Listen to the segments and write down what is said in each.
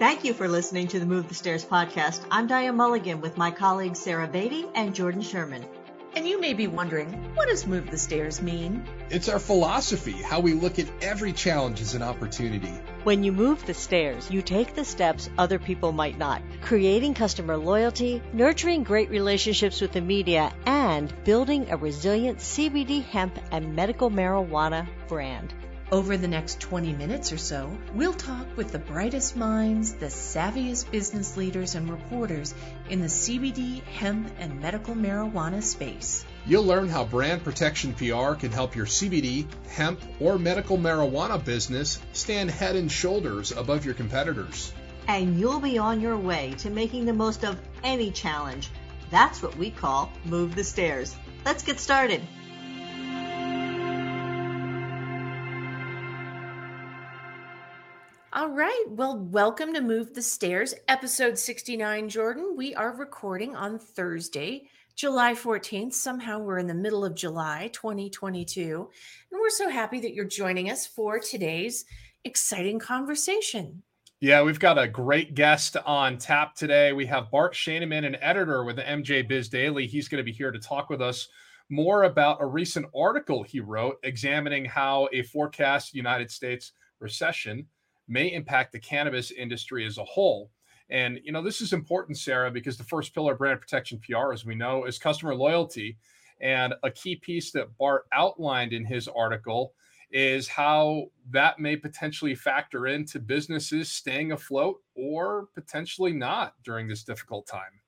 Thank you for listening to the Move the Stairs podcast. I'm Diane Mulligan with my colleagues Sarah Beatty and Jordan Sherman. And you may be wondering, what does Move the Stairs mean? It's our philosophy, how we look at every challenge as an opportunity. When you move the stairs, you take the steps other people might not, creating customer loyalty, nurturing great relationships with the media, and building a resilient CBD hemp and medical marijuana brand. Over the next 20 minutes or so, we'll talk with the brightest minds, the savviest business leaders, and reporters in the CBD, hemp, and medical marijuana space. You'll learn how brand protection PR can help your CBD, hemp, or medical marijuana business stand head and shoulders above your competitors. And you'll be on your way to making the most of any challenge. That's what we call Move the Stairs. Let's get started. All right. Well, welcome to Move the Stairs, episode 69, Jordan. We are recording on Thursday, July 14th. Somehow we're in the middle of July 2022. And we're so happy that you're joining us for today's exciting conversation. Yeah, we've got a great guest on tap today. We have Bart Schaneman, an editor with the MJ Biz Daily. He's going to be here to talk with us more about a recent article he wrote examining how a forecast United States recession may impact the cannabis industry as a whole. And you know, this is important, Sarah, because the first pillar of brand protection PR, as we know, is customer loyalty. And a key piece that Bart outlined in his article is how that may potentially factor into businesses staying afloat or potentially not during this difficult time.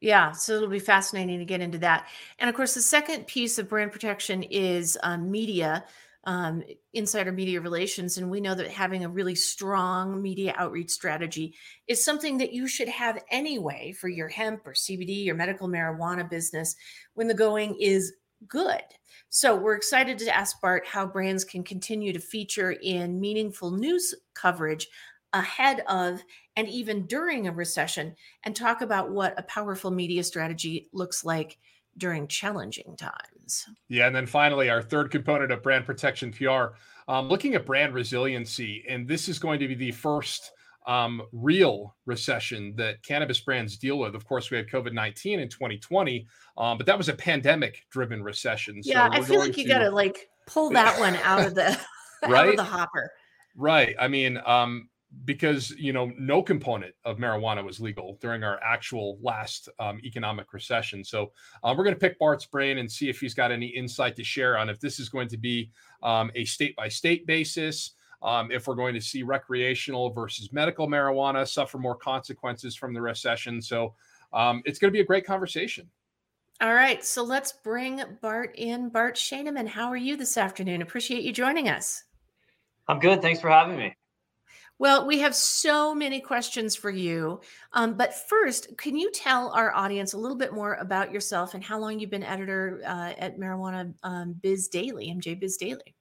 Yeah, so it'll be fascinating to get into that. And of course, the second piece of brand protection is um, media um, insider media relations. And we know that having a really strong media outreach strategy is something that you should have anyway for your hemp or CBD or medical marijuana business when the going is good. So we're excited to ask Bart how brands can continue to feature in meaningful news coverage ahead of and even during a recession and talk about what a powerful media strategy looks like during challenging times. Yeah. And then finally, our third component of brand protection PR, um, looking at brand resiliency. And this is going to be the first um, real recession that cannabis brands deal with. Of course, we had COVID 19 in 2020, um, but that was a pandemic driven recession. Yeah. I feel like you to... got to like pull that one out of the, right? out of the hopper. Right. I mean, um, because you know no component of marijuana was legal during our actual last um, economic recession. So uh, we're going to pick Bart's brain and see if he's got any insight to share on if this is going to be um, a state by state basis. Um, if we're going to see recreational versus medical marijuana suffer more consequences from the recession. So um, it's going to be a great conversation. All right. So let's bring Bart in. Bart Schaneman, how are you this afternoon? Appreciate you joining us. I'm good. Thanks for having me. Well, we have so many questions for you. Um, but first, can you tell our audience a little bit more about yourself and how long you've been editor uh, at Marijuana um, Biz Daily, MJ Biz Daily?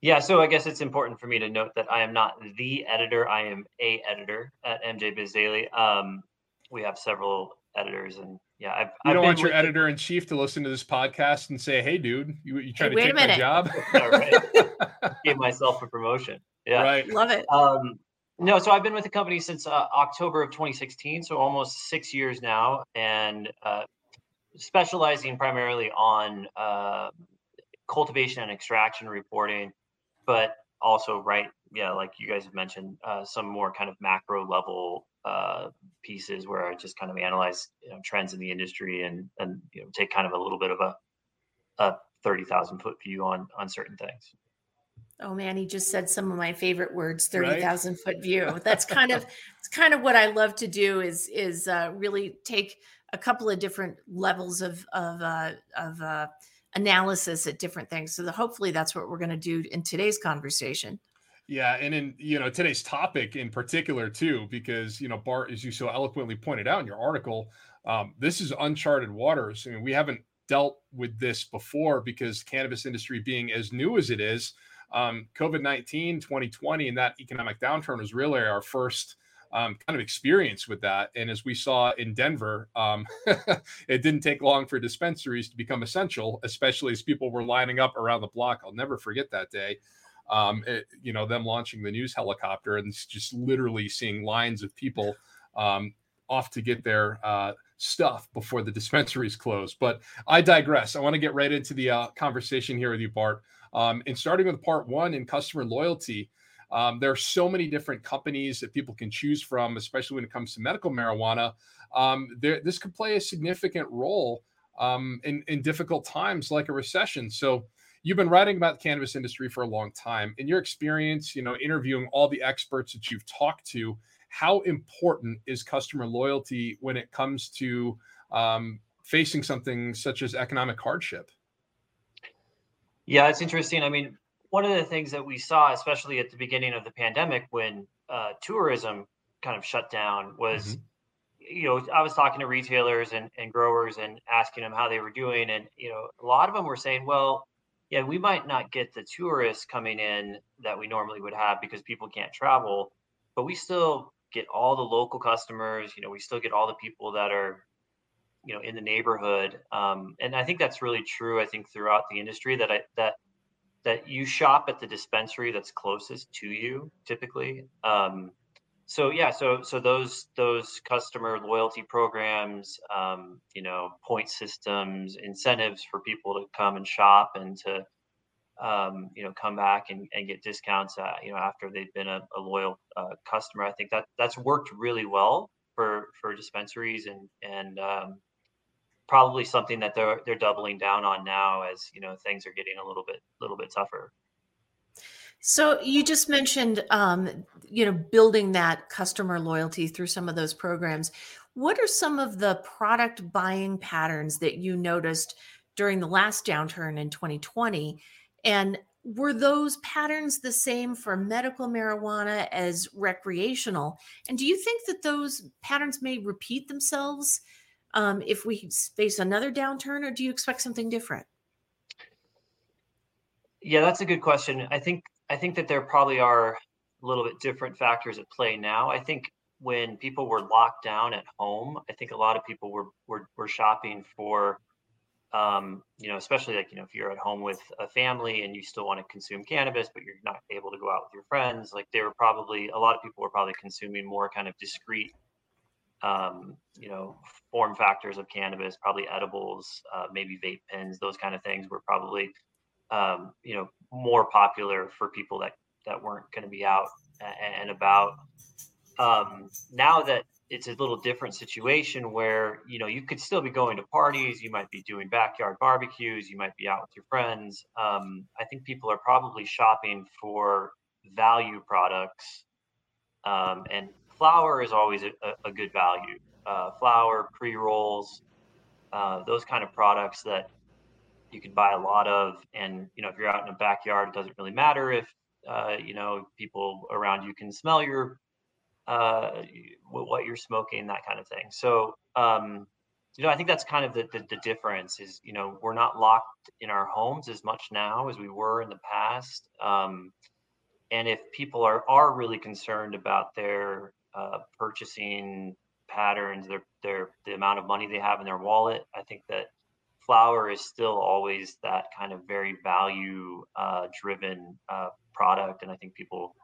Yeah, so I guess it's important for me to note that I am not the editor. I am a editor at MJ Biz Daily. Um, we have several editors, and yeah, I've. You I've don't want your editor in chief to listen to this podcast and say, "Hey, dude, you, you trying hey, to take my job?" Give myself a promotion. Yeah. Right. Love it. Um, no, so I've been with the company since uh, October of 2016, so almost six years now, and uh, specializing primarily on uh, cultivation and extraction reporting, but also, right, yeah, like you guys have mentioned, uh, some more kind of macro level uh, pieces where I just kind of analyze you know, trends in the industry and and you know take kind of a little bit of a a thirty thousand foot view on on certain things. Oh man, he just said some of my favorite words, 30,000 right? foot view. That's kind of it's kind of what I love to do is is uh, really take a couple of different levels of of uh, of uh, analysis at different things. So the, hopefully that's what we're going to do in today's conversation. Yeah, and in you know today's topic in particular too, because you know Bart, as you so eloquently pointed out in your article, um, this is uncharted waters. I mean, we haven't dealt with this before because cannabis industry being as new as it is um, COVID 19, 2020, and that economic downturn was really our first um, kind of experience with that. And as we saw in Denver, um, it didn't take long for dispensaries to become essential, especially as people were lining up around the block. I'll never forget that day. Um, it, you know, them launching the news helicopter and just literally seeing lines of people um, off to get their uh, stuff before the dispensaries close. But I digress. I want to get right into the uh, conversation here with you, Bart. Um, and starting with part one in customer loyalty, um, there are so many different companies that people can choose from, especially when it comes to medical marijuana. Um, there, this could play a significant role um, in, in difficult times like a recession. So, you've been writing about the cannabis industry for a long time. In your experience, you know, interviewing all the experts that you've talked to, how important is customer loyalty when it comes to um, facing something such as economic hardship? Yeah, it's interesting. I mean, one of the things that we saw, especially at the beginning of the pandemic, when uh, tourism kind of shut down, was mm-hmm. you know I was talking to retailers and, and growers and asking them how they were doing, and you know a lot of them were saying, well, yeah, we might not get the tourists coming in that we normally would have because people can't travel, but we still get all the local customers. You know, we still get all the people that are, you know, in the neighborhood. Um, and I think that's really true. I think throughout the industry that I that that you shop at the dispensary that's closest to you typically. Um, so yeah, so so those those customer loyalty programs, um, you know, point systems, incentives for people to come and shop and to um, you know, come back and, and get discounts, uh, you know, after they've been a, a loyal uh, customer. I think that that's worked really well for for dispensaries and and um, probably something that they're they're doubling down on now as you know things are getting a little bit little bit tougher. So you just mentioned, um, you know, building that customer loyalty through some of those programs. What are some of the product buying patterns that you noticed during the last downturn in 2020 and were those patterns the same for medical marijuana as recreational? And do you think that those patterns may repeat themselves um, if we face another downturn, or do you expect something different? Yeah, that's a good question. I think I think that there probably are a little bit different factors at play now. I think when people were locked down at home, I think a lot of people were were, were shopping for um, you know, especially like, you know, if you're at home with a family and you still want to consume cannabis, but you're not able to go out with your friends, like they were probably, a lot of people were probably consuming more kind of discreet, um, you know, form factors of cannabis, probably edibles, uh, maybe vape pens, those kind of things were probably, um, you know, more popular for people that, that weren't going to be out and, and about. Um, now that it's a little different situation where you know you could still be going to parties you might be doing backyard barbecues you might be out with your friends um, i think people are probably shopping for value products um, and flower is always a, a good value uh, flower pre-rolls uh, those kind of products that you could buy a lot of and you know if you're out in a backyard it doesn't really matter if uh, you know people around you can smell your uh, what you're smoking, that kind of thing. So, um, you know, I think that's kind of the, the, the difference is, you know, we're not locked in our homes as much now as we were in the past. Um, and if people are are really concerned about their uh, purchasing patterns, their their the amount of money they have in their wallet, I think that flower is still always that kind of very value uh, driven uh, product, and I think people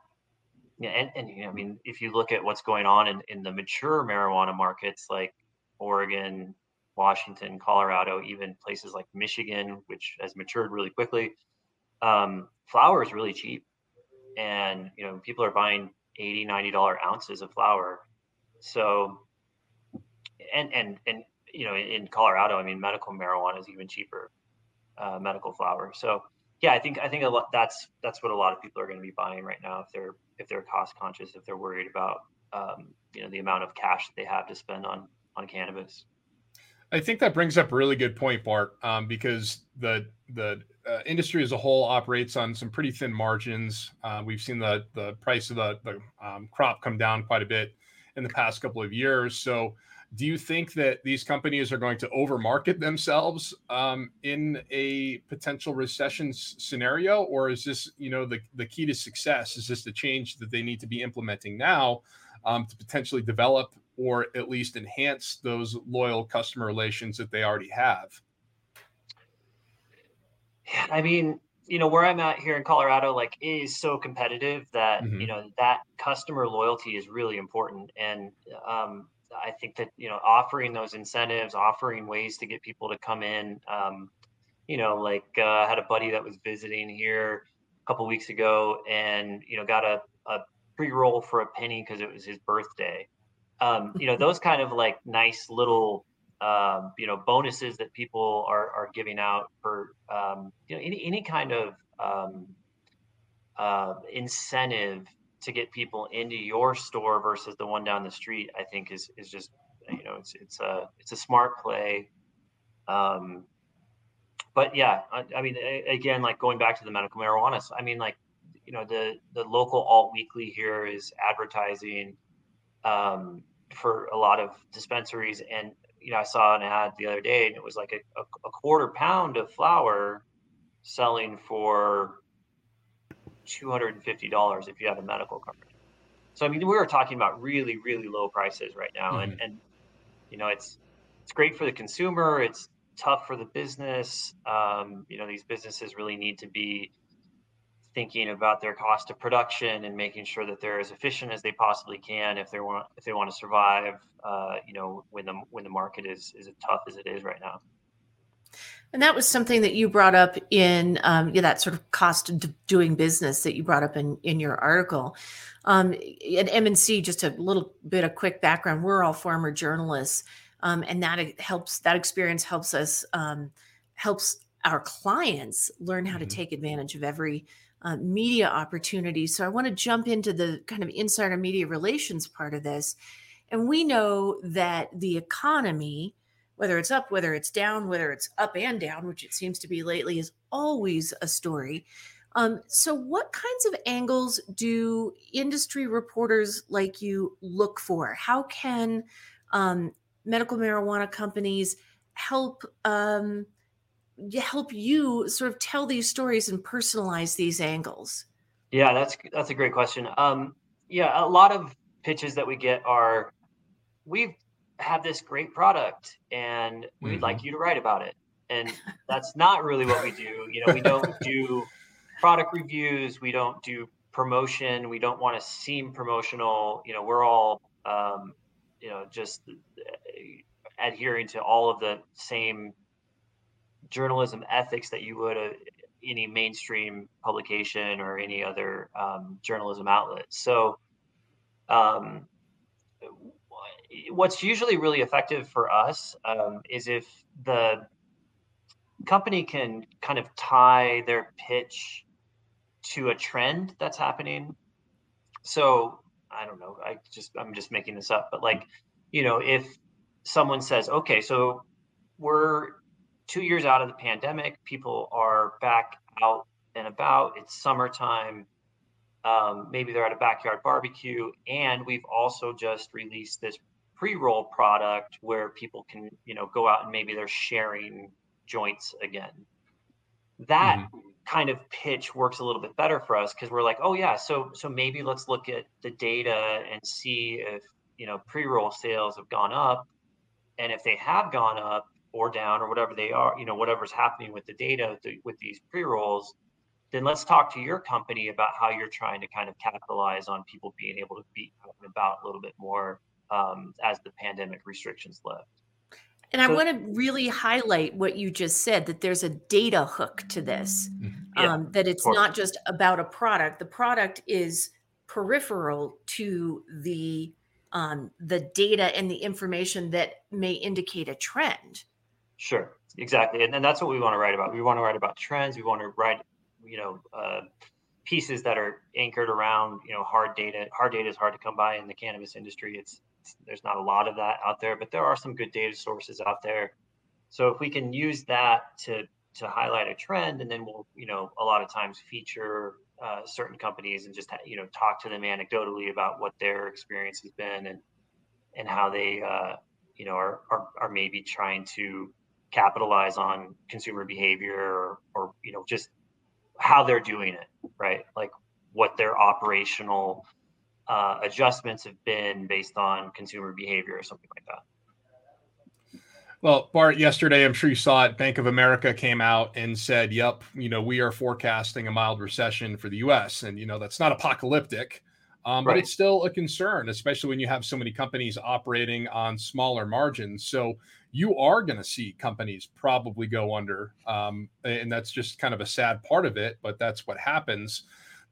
yeah, and, and you know, I mean, if you look at what's going on in, in the mature marijuana markets like Oregon, Washington, Colorado, even places like Michigan, which has matured really quickly, um, flower is really cheap. And, you know, people are buying 80 $90 ounces of flower. So, and, and, and, you know, in Colorado, I mean, medical marijuana is even cheaper, uh, medical flower. So, yeah, I think I think a lot that's that's what a lot of people are going to be buying right now if they're if they're cost conscious if they're worried about um, you know the amount of cash they have to spend on on cannabis. I think that brings up a really good point, Bart, um, because the the uh, industry as a whole operates on some pretty thin margins. Uh, we've seen the the price of the the um, crop come down quite a bit in the past couple of years. So do you think that these companies are going to overmarket themselves um, in a potential recession s- scenario, or is this, you know, the the key to success? Is this the change that they need to be implementing now um, to potentially develop or at least enhance those loyal customer relations that they already have? I mean, you know where i'm at here in colorado like it is so competitive that mm-hmm. you know that customer loyalty is really important and um, i think that you know offering those incentives offering ways to get people to come in um, you know like uh, i had a buddy that was visiting here a couple weeks ago and you know got a, a pre-roll for a penny because it was his birthday. Um, you know those kind of like nice little um, you know bonuses that people are are giving out for um, you know any any kind of um, uh, incentive to get people into your store versus the one down the street, I think is is just you know it's it's a it's a smart play. Um, but yeah, I, I mean, again, like going back to the medical marijuana, I mean, like you know the the local alt weekly here is advertising um, for a lot of dispensaries and you know, I saw an ad the other day, and it was like a, a, a quarter pound of flower selling for two hundred and fifty dollars if you have a medical card. So I mean, we were talking about really, really low prices right now, mm-hmm. and and you know, it's it's great for the consumer. It's tough for the business. Um, you know, these businesses really need to be thinking about their cost of production and making sure that they're as efficient as they possibly can if they want if they want to survive uh, you know when the when the market is is as tough as it is right now and that was something that you brought up in um, yeah, that sort of cost of doing business that you brought up in in your article um, at MNC. Just a little bit of quick background: we're all former journalists, um, and that helps. That experience helps us um, helps our clients learn how to mm-hmm. take advantage of every uh, media opportunity. So I want to jump into the kind of insider media relations part of this. And we know that the economy, whether it's up, whether it's down, whether it's up and down, which it seems to be lately, is always a story. Um, so, what kinds of angles do industry reporters like you look for? How can um, medical marijuana companies help um, help you sort of tell these stories and personalize these angles? Yeah, that's that's a great question. Um, yeah, a lot of pitches that we get are we have this great product and we'd mm-hmm. like you to write about it. And that's not really what we do. You know, we don't do product reviews, we don't do promotion, we don't want to seem promotional. You know, we're all um, you know, just uh, adhering to all of the same journalism ethics that you would a, any mainstream publication or any other um, journalism outlet. So, um, what's usually really effective for us um, is if the company can kind of tie their pitch to a trend that's happening. So, I don't know. I just I'm just making this up, but like, you know, if someone says, "Okay, so we're two years out of the pandemic, people are back out and about. It's summertime. Um, maybe they're at a backyard barbecue, and we've also just released this pre-roll product where people can, you know, go out and maybe they're sharing joints again. That mm-hmm. kind of pitch works a little bit better for us because we're like, oh yeah, so so maybe let's look at the data and see if you know pre-roll sales have gone up, and if they have gone up, or down or whatever they are, you know, whatever's happening with the data with these pre-rolls, then let's talk to your company about how you're trying to kind of capitalize on people being able to be out and about a little bit more um, as the pandemic restrictions lift. And I want to really highlight what you just said that there's a data hook to this, mm-hmm. yeah, um, that it's not just about a product. The product is peripheral to the um, the data and the information that may indicate a trend. Sure, exactly, and, and that's what we want to write about. We want to write about trends. We want to write, you know, uh, pieces that are anchored around, you know, hard data. Hard data is hard to come by in the cannabis industry. It's, it's there's not a lot of that out there, but there are some good data sources out there. So if we can use that to to highlight a trend, and then we'll, you know, a lot of times feature uh, certain companies and just you know talk to them anecdotally about what their experience has been and and how they uh, you know are, are are maybe trying to capitalize on consumer behavior or, or you know just how they're doing it right like what their operational uh, adjustments have been based on consumer behavior or something like that Well, Bart, yesterday, I'm sure you saw it. Bank of America came out and said, "Yep, you know, we are forecasting a mild recession for the U.S." And you know, that's not apocalyptic, um, right. but it's still a concern, especially when you have so many companies operating on smaller margins. So you are going to see companies probably go under, um, and that's just kind of a sad part of it. But that's what happens.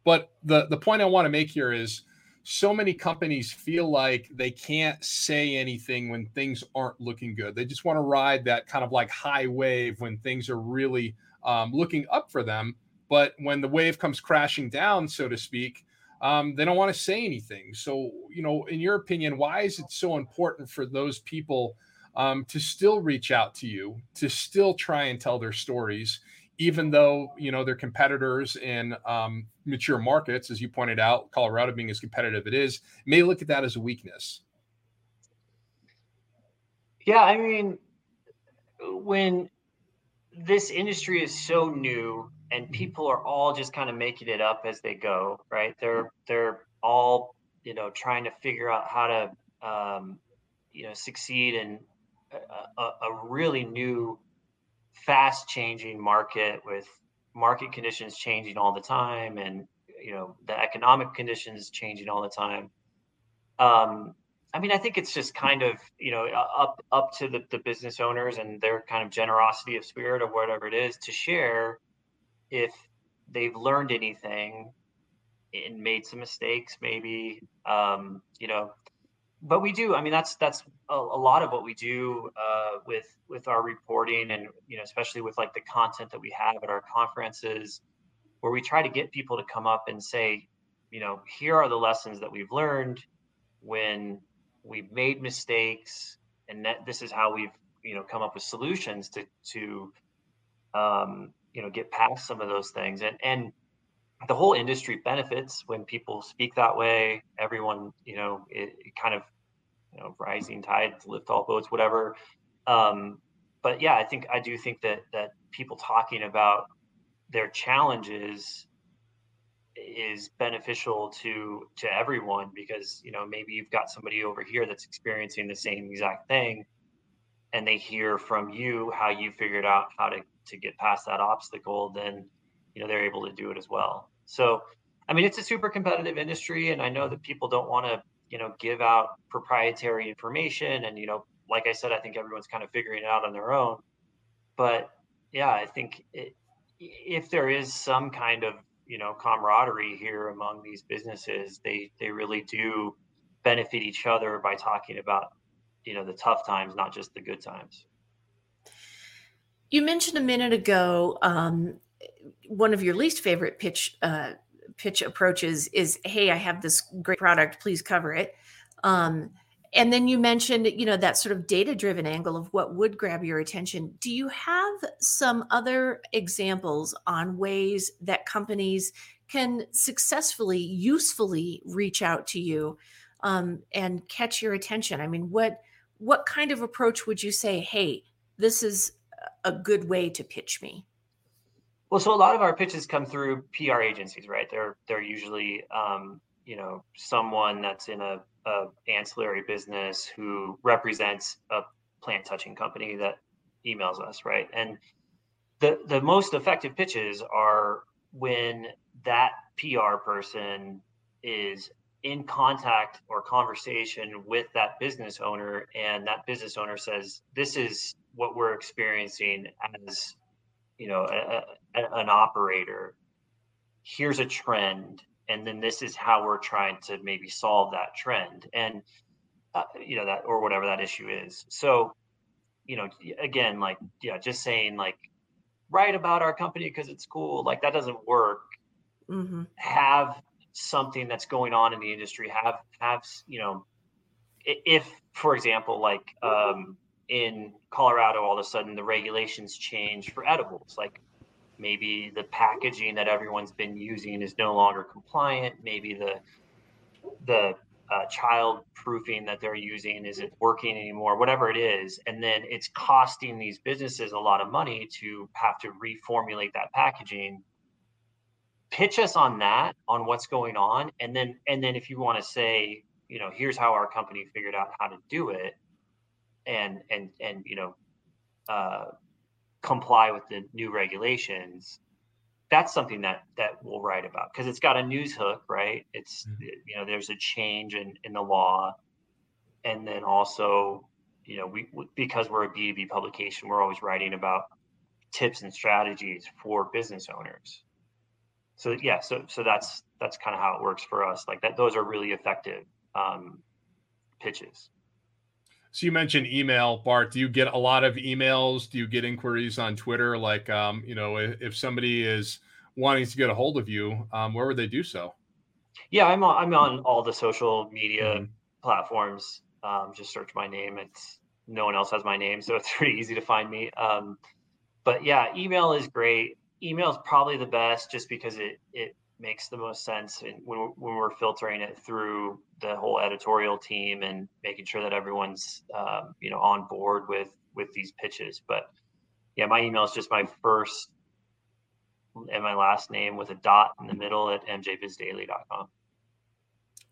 But the the point I want to make here is so many companies feel like they can't say anything when things aren't looking good. They just want to ride that kind of like high wave when things are really um, looking up for them. But when the wave comes crashing down, so to speak, um, they don't want to say anything. So, you know, in your opinion, why is it so important for those people um, to still reach out to you, to still try and tell their stories, even though you know their competitors in um, mature markets, as you pointed out, Colorado being as competitive it is, may look at that as a weakness. Yeah, I mean, when this industry is so new and people are all just kind of making it up as they go, right? They're they're all you know trying to figure out how to um, you know succeed in a, a, a really new fast changing market with market conditions changing all the time and you know the economic conditions changing all the time. Um, i mean i think it's just kind of you know up up to the, the business owners and their kind of generosity of spirit or whatever it is to share if they've learned anything and made some mistakes maybe um, you know but we do. I mean, that's that's a, a lot of what we do uh, with with our reporting, and you know, especially with like the content that we have at our conferences, where we try to get people to come up and say, you know, here are the lessons that we've learned when we've made mistakes, and that this is how we've you know come up with solutions to to um, you know get past some of those things, and and the whole industry benefits when people speak that way. Everyone, you know, it, it kind of you know, rising tides lift all boats, whatever. Um, but yeah, I think I do think that that people talking about their challenges is beneficial to to everyone because you know maybe you've got somebody over here that's experiencing the same exact thing and they hear from you how you figured out how to to get past that obstacle then you know they're able to do it as well so i mean it's a super competitive industry and i know that people don't want to you know give out proprietary information and you know like i said i think everyone's kind of figuring it out on their own. But yeah i think it, if there is some kind of you know camaraderie here among these businesses they they really do benefit each other by talking about you know the tough times not just the good times. You mentioned a minute ago um, one of your least favorite pitch uh, pitch approaches is hey i have this great product please cover it. Um, and then you mentioned you know that sort of data driven angle of what would grab your attention. Do you have some other examples on ways that companies can successfully usefully reach out to you um, and catch your attention? I mean what what kind of approach would you say hey this is a good way to pitch me well, so a lot of our pitches come through PR agencies, right? They're they're usually um, you know someone that's in a, a ancillary business who represents a plant touching company that emails us, right? And the the most effective pitches are when that PR person is in contact or conversation with that business owner and that business owner says this is what we're experiencing as you know a, a, an operator here's a trend and then this is how we're trying to maybe solve that trend and uh, you know that or whatever that issue is so you know again like yeah just saying like write about our company because it's cool like that doesn't work mm-hmm. have something that's going on in the industry have have you know if for example like um in Colorado, all of a sudden the regulations change for edibles. Like maybe the packaging that everyone's been using is no longer compliant. Maybe the the uh, child proofing that they're using isn't working anymore. Whatever it is, and then it's costing these businesses a lot of money to have to reformulate that packaging. Pitch us on that, on what's going on, and then and then if you want to say, you know, here's how our company figured out how to do it and and and you know uh, comply with the new regulations, that's something that that we'll write about because it's got a news hook, right? It's mm-hmm. you know there's a change in in the law, and then also you know we because we're a B2B publication, we're always writing about tips and strategies for business owners. So yeah, so so that's that's kind of how it works for us. Like that, those are really effective um, pitches. So you mentioned email, Bart. Do you get a lot of emails? Do you get inquiries on Twitter? Like, um, you know, if, if, somebody is wanting to get a hold of you, um, where would they do so? Yeah, I'm on, I'm on all the social media mm-hmm. platforms. Um, just search my name. It's no one else has my name, so it's pretty easy to find me. Um, but yeah, email is great. Email is probably the best, just because it it makes the most sense when when we're filtering it through the whole editorial team and making sure that everyone's um, you know on board with with these pitches. But yeah, my email is just my first and my last name with a dot in the middle at mjbizdaily.com.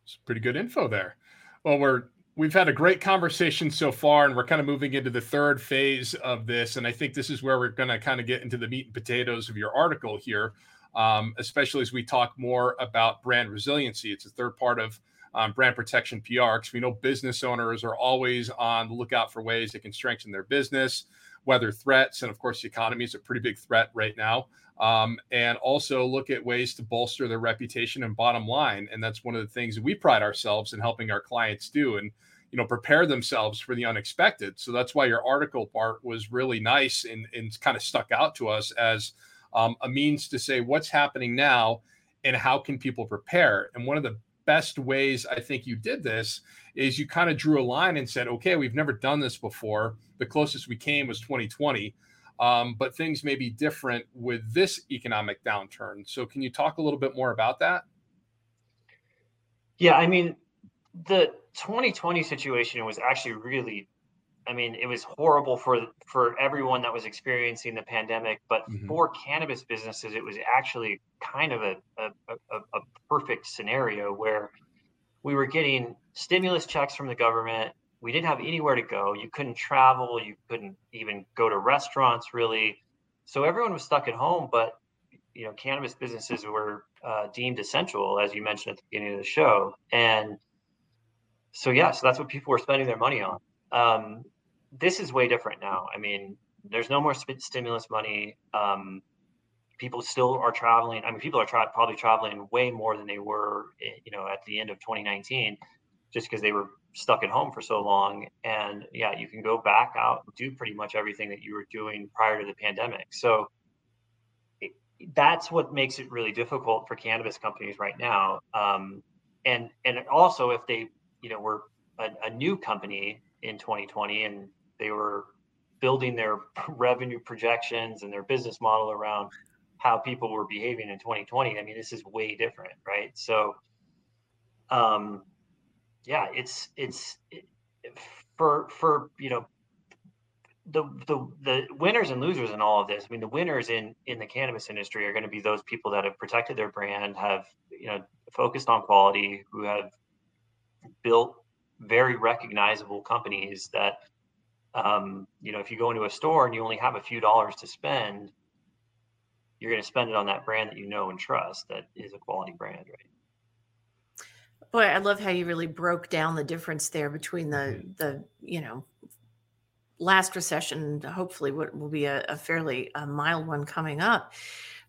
It's pretty good info there. Well, we're we've had a great conversation so far, and we're kind of moving into the third phase of this. And I think this is where we're going to kind of get into the meat and potatoes of your article here, um, especially as we talk more about brand resiliency. It's a third Bart of um, brand protection PR because we know business owners are always on the lookout for ways they can strengthen their business, weather threats, and of course, the economy is a pretty big threat right now. Um, and also look at ways to bolster their reputation and bottom line. And that's one of the things that we pride ourselves in helping our clients do. And you know prepare themselves for the unexpected so that's why your article part was really nice and, and kind of stuck out to us as um, a means to say what's happening now and how can people prepare and one of the best ways I think you did this is you kind of drew a line and said, okay, we've never done this before. The closest we came was 2020, um, but things may be different with this economic downturn. So, can you talk a little bit more about that? Yeah, I mean, the 2020 situation was actually really I mean, it was horrible for for everyone that was experiencing the pandemic, but mm-hmm. for cannabis businesses, it was actually kind of a, a, a, a perfect scenario where we were getting stimulus checks from the government. We didn't have anywhere to go. You couldn't travel. You couldn't even go to restaurants, really. So everyone was stuck at home. But you know, cannabis businesses were uh, deemed essential, as you mentioned at the beginning of the show, and so yeah, so that's what people were spending their money on. Um, this is way different now. I mean, there's no more stimulus money. Um, people still are traveling. I mean, people are tra- probably traveling way more than they were, eh, you know, at the end of 2019, just because they were stuck at home for so long. And yeah, you can go back out and do pretty much everything that you were doing prior to the pandemic. So that's what makes it really difficult for cannabis companies right now. Um, and and also if they, you know, were a, a new company in 2020 and they were building their revenue projections and their business model around how people were behaving in 2020 i mean this is way different right? So um yeah it's it's it, for for you know the the the winners and losers in all of this i mean the winners in in the cannabis industry are going to be those people that have protected their brand have you know focused on quality who have built very recognizable companies that um, you know, if you go into a store and you only have a few dollars to spend, you're going to spend it on that brand that you know and trust that is a quality brand, right? Boy, I love how you really broke down the difference there between the mm-hmm. the you know last recession, hopefully what will be a, a fairly a mild one coming up.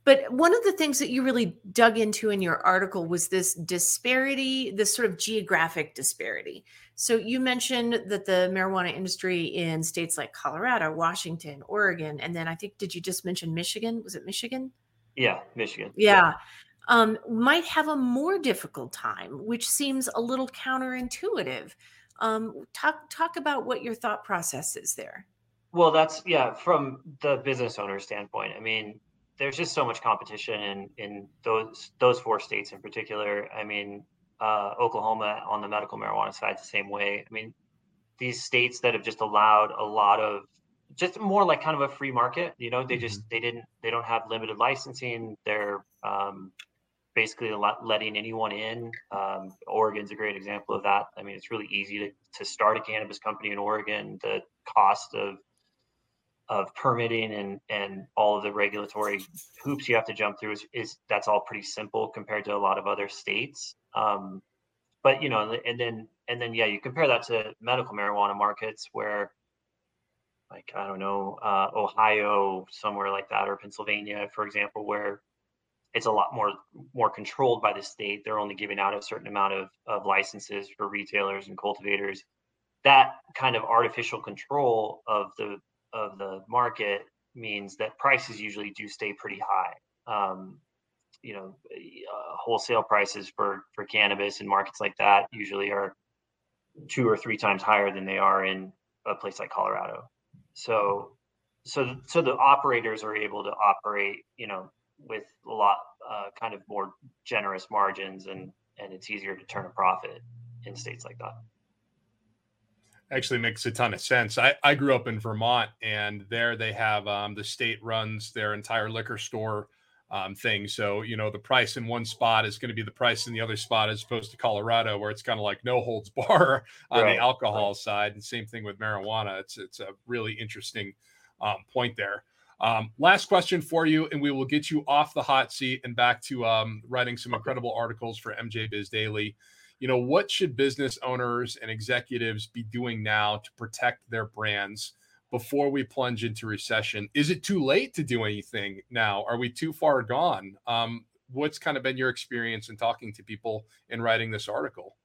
But one of the things that you really dug into in your article was this disparity, this sort of geographic disparity. So you mentioned that the marijuana industry in states like Colorado, Washington, Oregon, and then I think did you just mention Michigan? Was it Michigan? Yeah, Michigan. Yeah. yeah. Um, might have a more difficult time, which seems a little counterintuitive. Um, talk talk about what your thought process is there. Well, that's yeah, from the business owner standpoint. I mean, there's just so much competition in in those those four states in particular. I mean, uh, Oklahoma on the medical marijuana side the same way. I mean, these states that have just allowed a lot of just more like kind of a free market. You know, they just mm-hmm. they didn't they don't have limited licensing. They're um, basically letting anyone in. Um, Oregon's a great example of that. I mean, it's really easy to to start a cannabis company in Oregon. The cost of of permitting and and all of the regulatory hoops you have to jump through is, is that's all pretty simple compared to a lot of other states. Um, but you know, and then and then yeah, you compare that to medical marijuana markets where like I don't know, uh, Ohio, somewhere like that, or Pennsylvania, for example, where it's a lot more more controlled by the state. They're only giving out a certain amount of, of licenses for retailers and cultivators. That kind of artificial control of the of the market means that prices usually do stay pretty high. Um, you know, uh, wholesale prices for for cannabis in markets like that usually are two or three times higher than they are in a place like Colorado. So, so so the operators are able to operate, you know, with a lot uh, kind of more generous margins, and and it's easier to turn a profit in states like that actually makes a ton of sense. I, I grew up in Vermont, and there they have um, the state runs their entire liquor store um, thing. So, you know, the price in one spot is going to be the price in the other spot as opposed to Colorado, where it's kind of like no holds bar on right. the alcohol right. side. And same thing with marijuana. It's, it's a really interesting um, point there. Um, last question for you, and we will get you off the hot seat and back to um, writing some incredible articles for MJ Biz Daily you know, what should business owners and executives be doing now to protect their brands before we plunge into recession? Is it too late to do anything now? Are we too far gone? Um, what's kind of been your experience in talking to people in writing this article?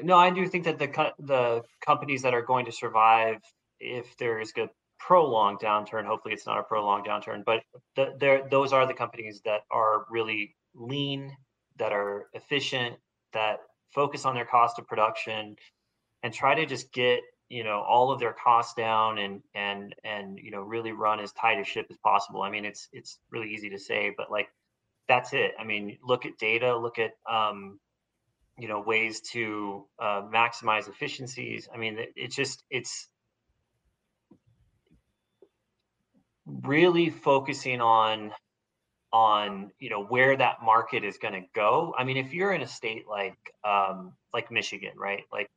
No, I do think that the the companies that are going to survive, if there is a prolonged downturn, hopefully it's not a prolonged downturn, but the, those are the companies that are really lean, that are efficient, that focus on their cost of production and try to just get you know all of their costs down and and and you know really run as tight a ship as possible. I mean it's it's really easy to say but like that's it. I mean look at data look at um you know ways to uh, maximize efficiencies. I mean it, it's just it's really focusing on on you know where that market is going to go. I mean if you're in a state like um like michigan right? Like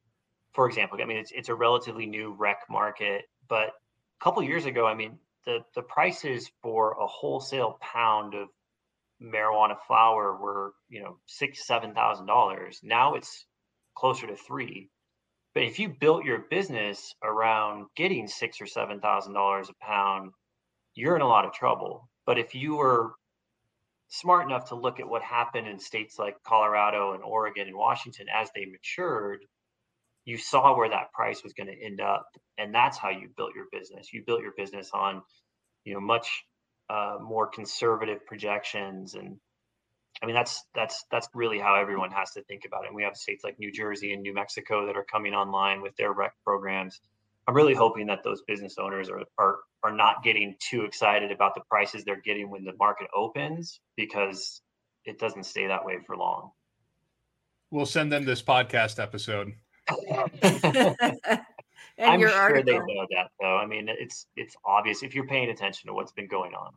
for example i mean it's, it's a relatively new rec market but a couple years ago i mean the the prices for a wholesale pound of marijuana flower were you know six seven thousand dollars. Now it's closer to three. But if you built your business around getting six or seven thousand dollars a pound you're in a lot of trouble. But if you were smart enough to look at what happened in states like Colorado and Oregon and Washington as they matured, you saw where that price was going to end up, and that's how you built your business. You built your business on, you know, much uh, more conservative projections, and I mean that's that's that's really how everyone has to think about it. And we have states like New Jersey and New Mexico that are coming online with their rec programs. I'm really hoping that those business owners are are are not getting too excited about the prices they're getting when the market opens because it doesn't stay that way for long. We'll send them this podcast episode. I'm sure article. they know that though. I mean, it's it's obvious if you're paying attention to what's been going on.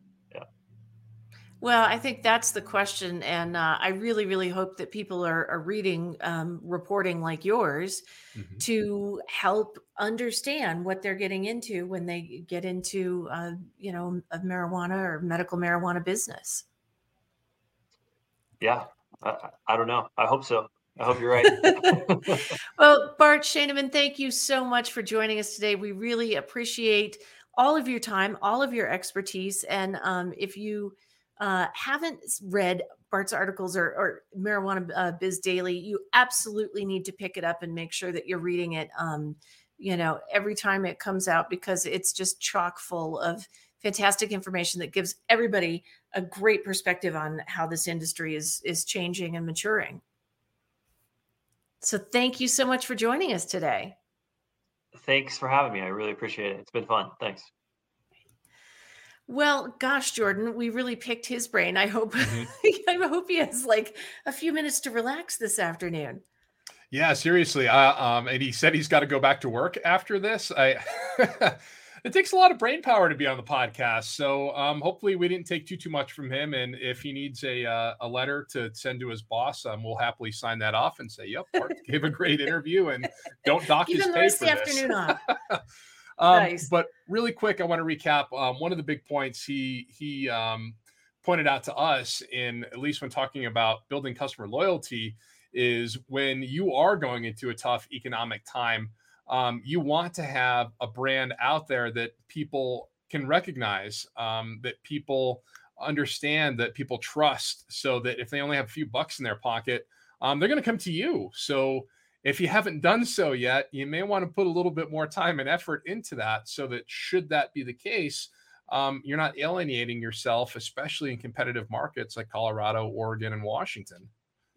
Well, I think that's the question. And uh, I really, really hope that people are, are reading um, reporting like yours mm-hmm. to help understand what they're getting into when they get into, uh, you know, a marijuana or medical marijuana business. Yeah, I, I don't know. I hope so. I hope you're right. well, Bart Schaneman, thank you so much for joining us today. We really appreciate all of your time, all of your expertise. And um, if you, uh, haven't read Bart's articles or, or Marijuana uh, Biz Daily, you absolutely need to pick it up and make sure that you're reading it. Um, you know, every time it comes out because it's just chock full of fantastic information that gives everybody a great perspective on how this industry is is changing and maturing. So thank you so much for joining us today. Thanks for having me. I really appreciate it. It's been fun. Thanks. Well, gosh, Jordan, we really picked his brain. I hope mm-hmm. I hope he has like a few minutes to relax this afternoon. Yeah, seriously. Uh, um, and he said he's got to go back to work after this. I it takes a lot of brain power to be on the podcast. So um, hopefully we didn't take too too much from him. And if he needs a uh, a letter to send to his boss, um, we'll happily sign that off and say, "Yep, Bart gave a great interview and don't dock Give his pay for this." afternoon off. Um, nice. But really quick, I want to recap um, one of the big points he he um, pointed out to us in at least when talking about building customer loyalty is when you are going into a tough economic time, um, you want to have a brand out there that people can recognize, um, that people understand, that people trust, so that if they only have a few bucks in their pocket, um, they're going to come to you. So if you haven't done so yet, you may want to put a little bit more time and effort into that so that should that be the case, um, you're not alienating yourself, especially in competitive markets like Colorado, Oregon, and Washington.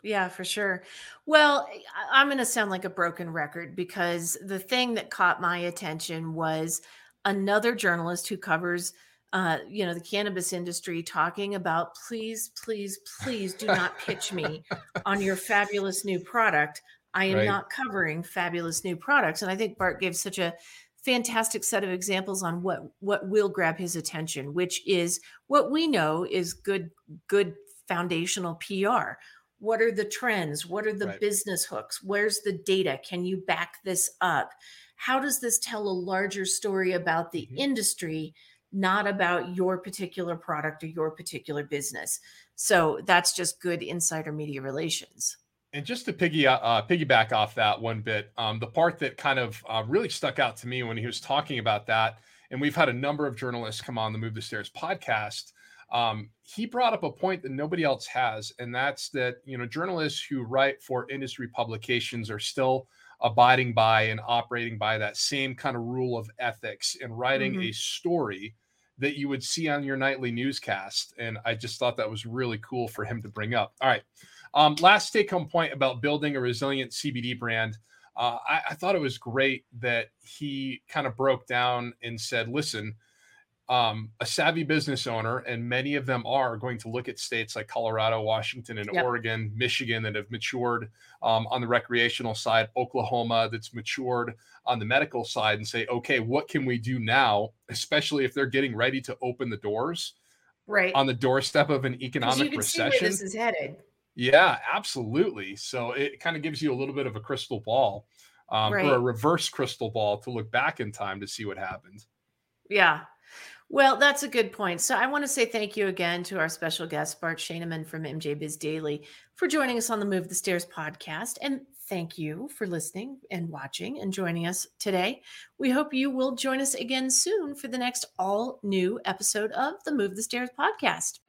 Yeah, for sure. Well, I'm going to sound like a broken record because the thing that caught my attention was another journalist who covers uh, you know, the cannabis industry talking about please, please, please do not pitch me on your fabulous new product. I am right. not covering fabulous new products. And I think Bart gave such a fantastic set of examples on what what will grab his attention, which is what we know is good good foundational PR. What are the trends? What are the right. business hooks? Where's the data? Can you back this up? How does this tell a larger story about the mm-hmm. industry, not about your particular product or your particular business? So that's just good insider media relations. And just to piggy uh, piggyback off that one bit, um, the part that kind of uh, really stuck out to me when he was talking about that, and we've had a number of journalists come on the Move the Stairs podcast. Um, he brought up a point that nobody else has, and that's that you know journalists who write for industry publications are still abiding by and operating by that same kind of rule of ethics and writing mm-hmm. a story that you would see on your nightly newscast. And I just thought that was really cool for him to bring up. All right. Um, last take home point about building a resilient CBD brand. Uh, I, I, thought it was great that he kind of broke down and said, listen, um, a savvy business owner, and many of them are going to look at states like Colorado, Washington, and yep. Oregon, Michigan that have matured um, on the recreational side, Oklahoma that's matured on the medical side, and say, okay, what can we do now, especially if they're getting ready to open the doors, right on the doorstep of an economic recession. this is headed. Yeah, absolutely. So it kind of gives you a little bit of a crystal ball um, right. or a reverse crystal ball to look back in time to see what happened. Yeah. Well, that's a good point. So I want to say thank you again to our special guest, Bart Schaneman from MJ Biz Daily, for joining us on the Move the Stairs podcast. And thank you for listening and watching and joining us today. We hope you will join us again soon for the next all new episode of the Move the Stairs podcast.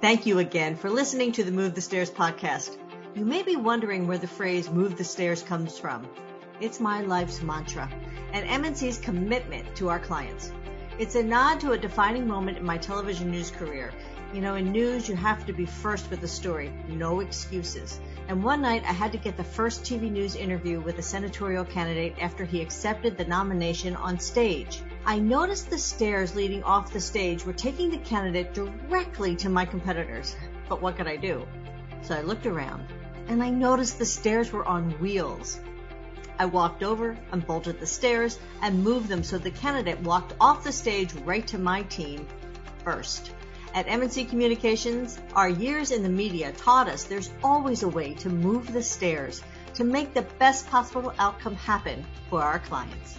Thank you again for listening to the Move the Stairs podcast. You may be wondering where the phrase move the stairs comes from. It's my life's mantra and MNC's commitment to our clients. It's a nod to a defining moment in my television news career. You know, in news, you have to be first with the story. No excuses. And one night, I had to get the first TV news interview with a senatorial candidate after he accepted the nomination on stage. I noticed the stairs leading off the stage were taking the candidate directly to my competitors. But what could I do? So I looked around and I noticed the stairs were on wheels. I walked over, unbolted the stairs, and moved them so the candidate walked off the stage right to my team first. At MNC Communications, our years in the media taught us there's always a way to move the stairs to make the best possible outcome happen for our clients.